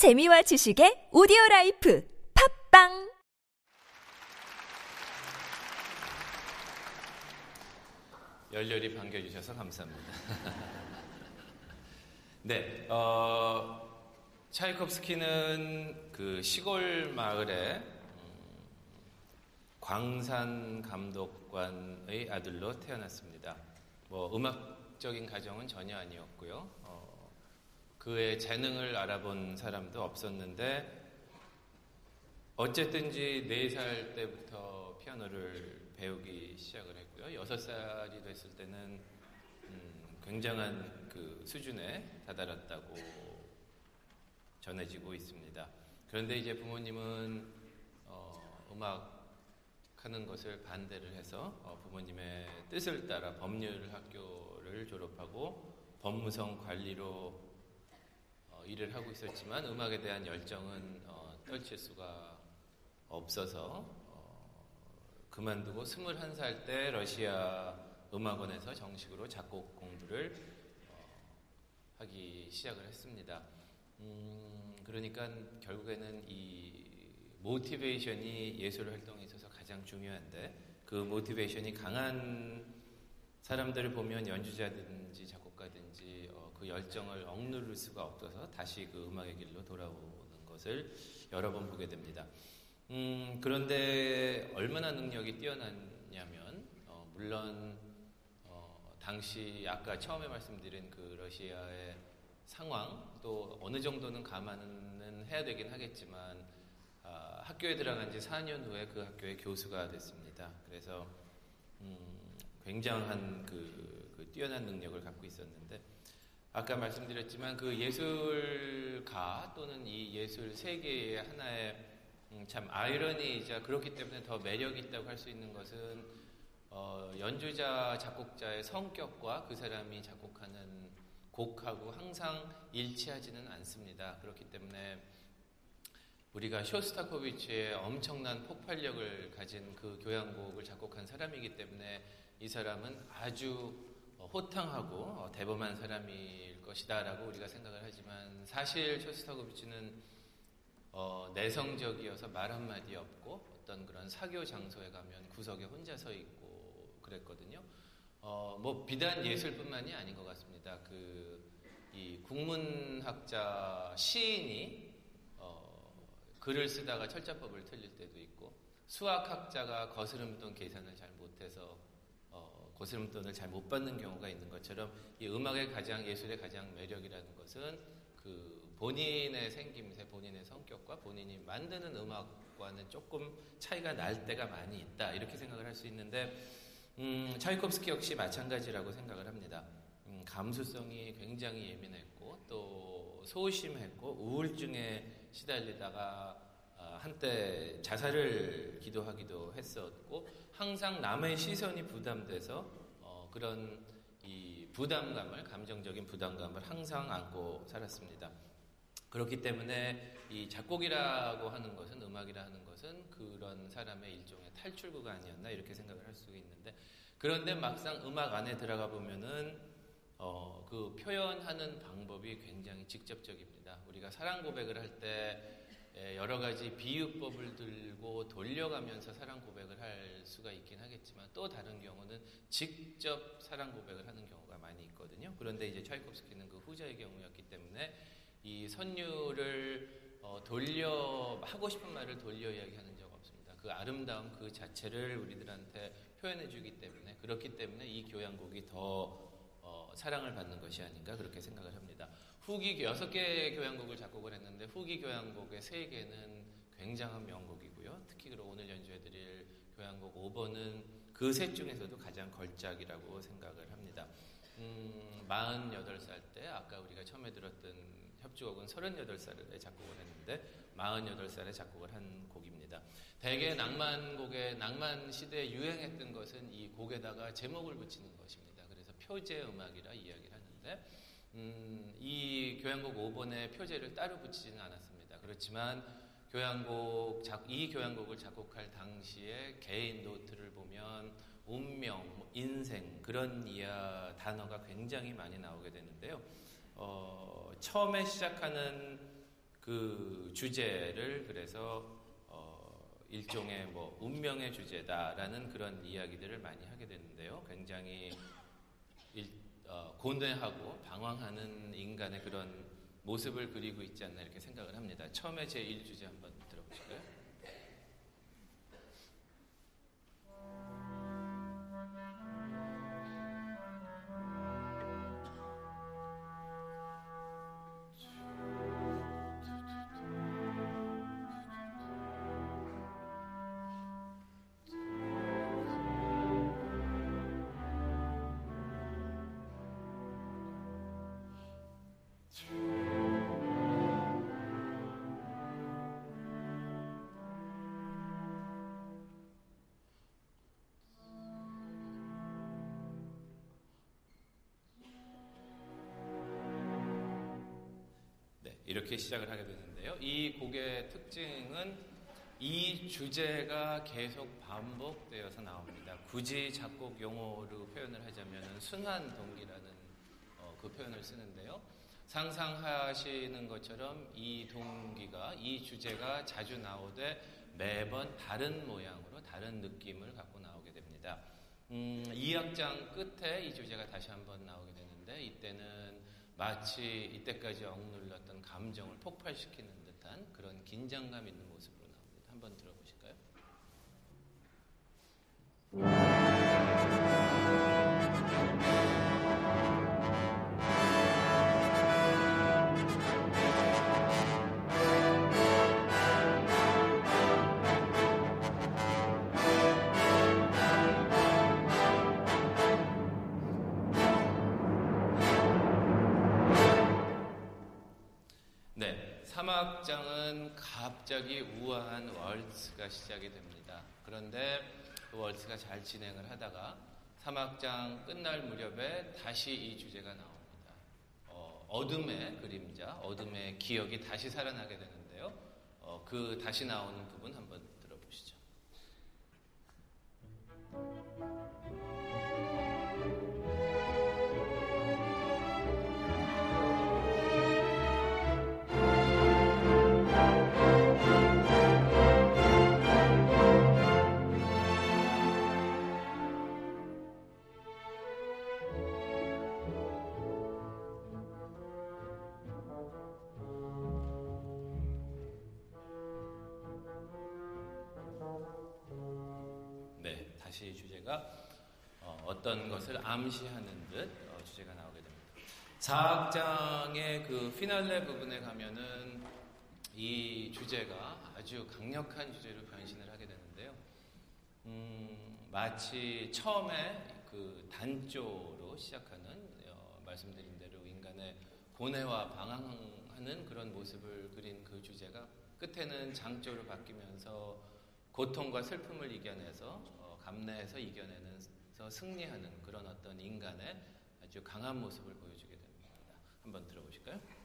재미와 지식의 오디오 라이프 팟빵 열렬히 반겨주셔서 감사합니다. 네, 어, 차이콥스키는 그 시골 마을에 음, 광산 감독관의 아들로 태어났습니다. 뭐 음악적인 가정은 전혀 아니었고요. 어, 그의 재능을 알아본 사람도 없었는데 어쨌든지 4살 때부터 피아노를 배우기 시작을 했고요. 6살이 됐을 때는 음, 굉장한 그 수준에 다다랐다고 전해지고 있습니다. 그런데 이제 부모님은 어, 음악 하는 것을 반대를 해서 어, 부모님의 뜻을 따라 법률 학교를 졸업하고 법무성 관리로 어, 일을 하고 있었지만 음악에 대한 열정은 어, 떨칠 수가 없어서 어, 그만두고 21살 때 러시아 음악원에서 정식으로 작곡 공부를 어, 하기 시작을 했습니다. 음, 그러니까 결국에는 이 모티베이션이 예술 활동에 있어서 가장 중요한데 그 모티베이션이 강한 사람들을 보면 연주자든지 작곡가든지 어, 그 열정을 억누를 수가 없어서 다시 그 음악의 길로 돌아오는 것을 여러 번 보게 됩니다. 음, 그런데 얼마나 능력이 뛰어났냐면 어, 물론 어, 당시 아까 처음에 말씀드린 그 러시아의 상황 또 어느 정도는 감안은 해야 되긴 하겠지만 아, 학교에 들어간 지 4년 후에 그 학교의 교수가 됐습니다. 그래서 음, 굉장한 그, 그 뛰어난 능력을 갖고 있었는데 아까 말씀드렸지만 그 예술가 또는 이 예술 세계의 하나의 음, 참 아이러니이자 그렇기 때문에 더 매력 있다고 할 수 있는 것은 어, 연주자 작곡자의 성격과 그 사람이 작곡하는 곡하고 항상 일치하지는 않습니다. 그렇기 때문에 우리가 쇼스타코비치의 엄청난 폭발력을 가진 그 교향곡을 작곡한 사람이기 때문에 이 사람은 아주 호탕하고 대범한 사람일 것이다라고 우리가 생각을 하지만 사실 쇼스타코비치는 어, 내성적이어서 말 한마디 없고 어떤 그런 사교 장소에 가면 구석에 혼자 서 있고 그랬거든요. 어, 뭐 비단 예술뿐만이 아닌 것 같습니다. 그 이 국문학자 시인이 어, 글을 쓰다가 철자법을 틀릴 때도 있고 수학학자가 거스름돈 계산을 잘 못해서 어, 거스름돈을 잘 못 받는 경우가 있는 것처럼 이 음악의 가장 예술의 가장 매력이라는 것은 그 본인의 생김새, 본인의 성격과 본인이 만드는 음악과는 조금 차이가 날 때가 많이 있다 이렇게 생각을 할 수 있는데 음, 차이콥스키 역시 마찬가지라고 생각을 합니다. 음, 감수성이 굉장히 예민했고 또 소심했고 우울증에 시달리다가 어, 한때 자살을 기도하기도 했었고 항상 남의 시선이 부담돼서 어, 그런 이 부담감을 감정적인 부담감을 항상 안고 살았습니다. 그렇기 때문에 이 작곡이라고 하는 것은 음악이라 하는 것은 그런 사람의 일종의 탈출구가 아니었나 이렇게 생각을 할 수 있는데 그런데 막상 음악 안에 들어가 보면은 어, 그 표현하는 방법이 굉장히 직접적입니다. 우리가 사랑 고백을 할 때 여러 가지 비유법을 들고 돌려가면서 사랑 고백을 할 수가 있긴 하겠지만 또 다른 경우는 직접 사랑 고백을 하는 경우가 많이 있거든요. 그런데 이제 차이콥스키는 그 후자의 경우였기 때문에 이 선율을 어, 돌려 하고 싶은 말을 돌려 이야기하는 적 없습니다. 그 아름다움 그 자체를 우리들한테 표현해주기 때문에 그렇기 때문에 이 교향곡이 더 어, 사랑을 받는 것이 아닌가 그렇게 생각을 합니다. 후기 여섯 개의 교향곡을 작곡을 했는데 후기 교향곡의 세 개는 굉장한 명곡이고요. 특히 그리고 오늘 연주해드릴 교향곡 5번은 그 셋 중에서도 가장 걸작이라고 생각을 합니다. 음, 48살 때 아까 우리가 처음에 들었던 협주곡은 38살에 작곡을 했는데 48살에 작곡을 한 곡입니다. 대개 낭만곡의 낭만 시대에 유행했던 것은 이 곡에다가 제목을 붙이는 것입니다. 표제 음악이라 이야기를 하는데 음, 이 교향곡 5번에 표제를 따로 붙이지는 않았습니다. 그렇지만 교향곡 이 교향곡을 작곡할 당시에 개인 노트를 보면 운명, 뭐 인생 그런 이야 단어가 굉장히 많이 나오게 되는데요. 어, 처음에 시작하는 그 주제를 그래서 어, 일종의 뭐 운명의 주제다라는 그런 이야기들을 많이 하게 되는데요. 굉장히 일, 어, 고뇌하고 방황하는 인간의 그런 모습을 그리고 있지 않나 이렇게 생각을 합니다. 처음에 제 1주제 한번 들어보실까요? 이렇게 시작을 하게 되는데요. 이 곡의 특징은 이 주제가 계속 반복되어서 나옵니다. 굳이 작곡 용어로 표현을 하자면 순환 동기라는 어, 그 표현을 쓰는데요. 상상하시는 것처럼 이 동기가 이 주제가 자주 나오되 매번 다른 모양으로 다른 느낌을 갖고 나오게 됩니다. 음, 2악장 끝에 이 주제가 다시 한번 나오게 되는데 이때는 마치 이때까지 억눌렸던 감정을 폭발시키는 듯한 그런 긴장감 있는 모습으로 나옵니다. 한번 들어보실까요? 네, 3악장은 갑자기 우아한 월츠가 시작이 됩니다. 그런데 그 월츠가 잘 진행을 하다가 3악장 끝날 무렵에 다시 이 주제가 나옵니다. 어, 둠의 그림자, 어둠의 기억이 다시 살아나게 되는데요. 어, 그 다시 나오는 부분 한번 네, 다시 주제가 어, 떤 것을 암시하는 듯 어, 주제가 나오게 됩니다. 4악장의 그 피날레 부분에 가면은 이 주제가 아주 강력한 주제로 변신을 하게 되는데요. 음, 마치 처음에 그 단조로 시작하는 어, 말씀드린 대로 인간의 고뇌와 방황하는 그런 모습을 그린 그 주제가 끝에는 장조로 바뀌면서 고통과 슬픔을 이겨내서 어, 감내해서 이겨내면서 승리하는 그런 어떤 인간의 아주 강한 모습을 보여주게 됩니다. 한번 들어보실까요?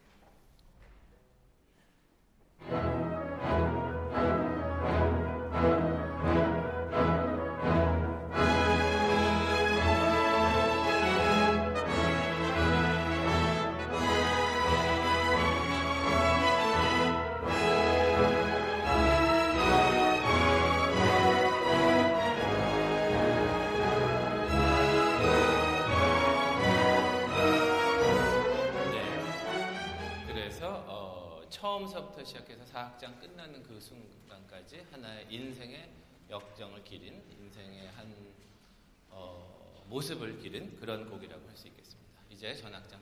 처음서부터 시작해서 4학장 끝나는 그 순간까지 하나의 인생의 역정을 기린 인생의 한 어, 모습을 기른 그런 곡이라고 할 수 있겠습니다. 이제 전학장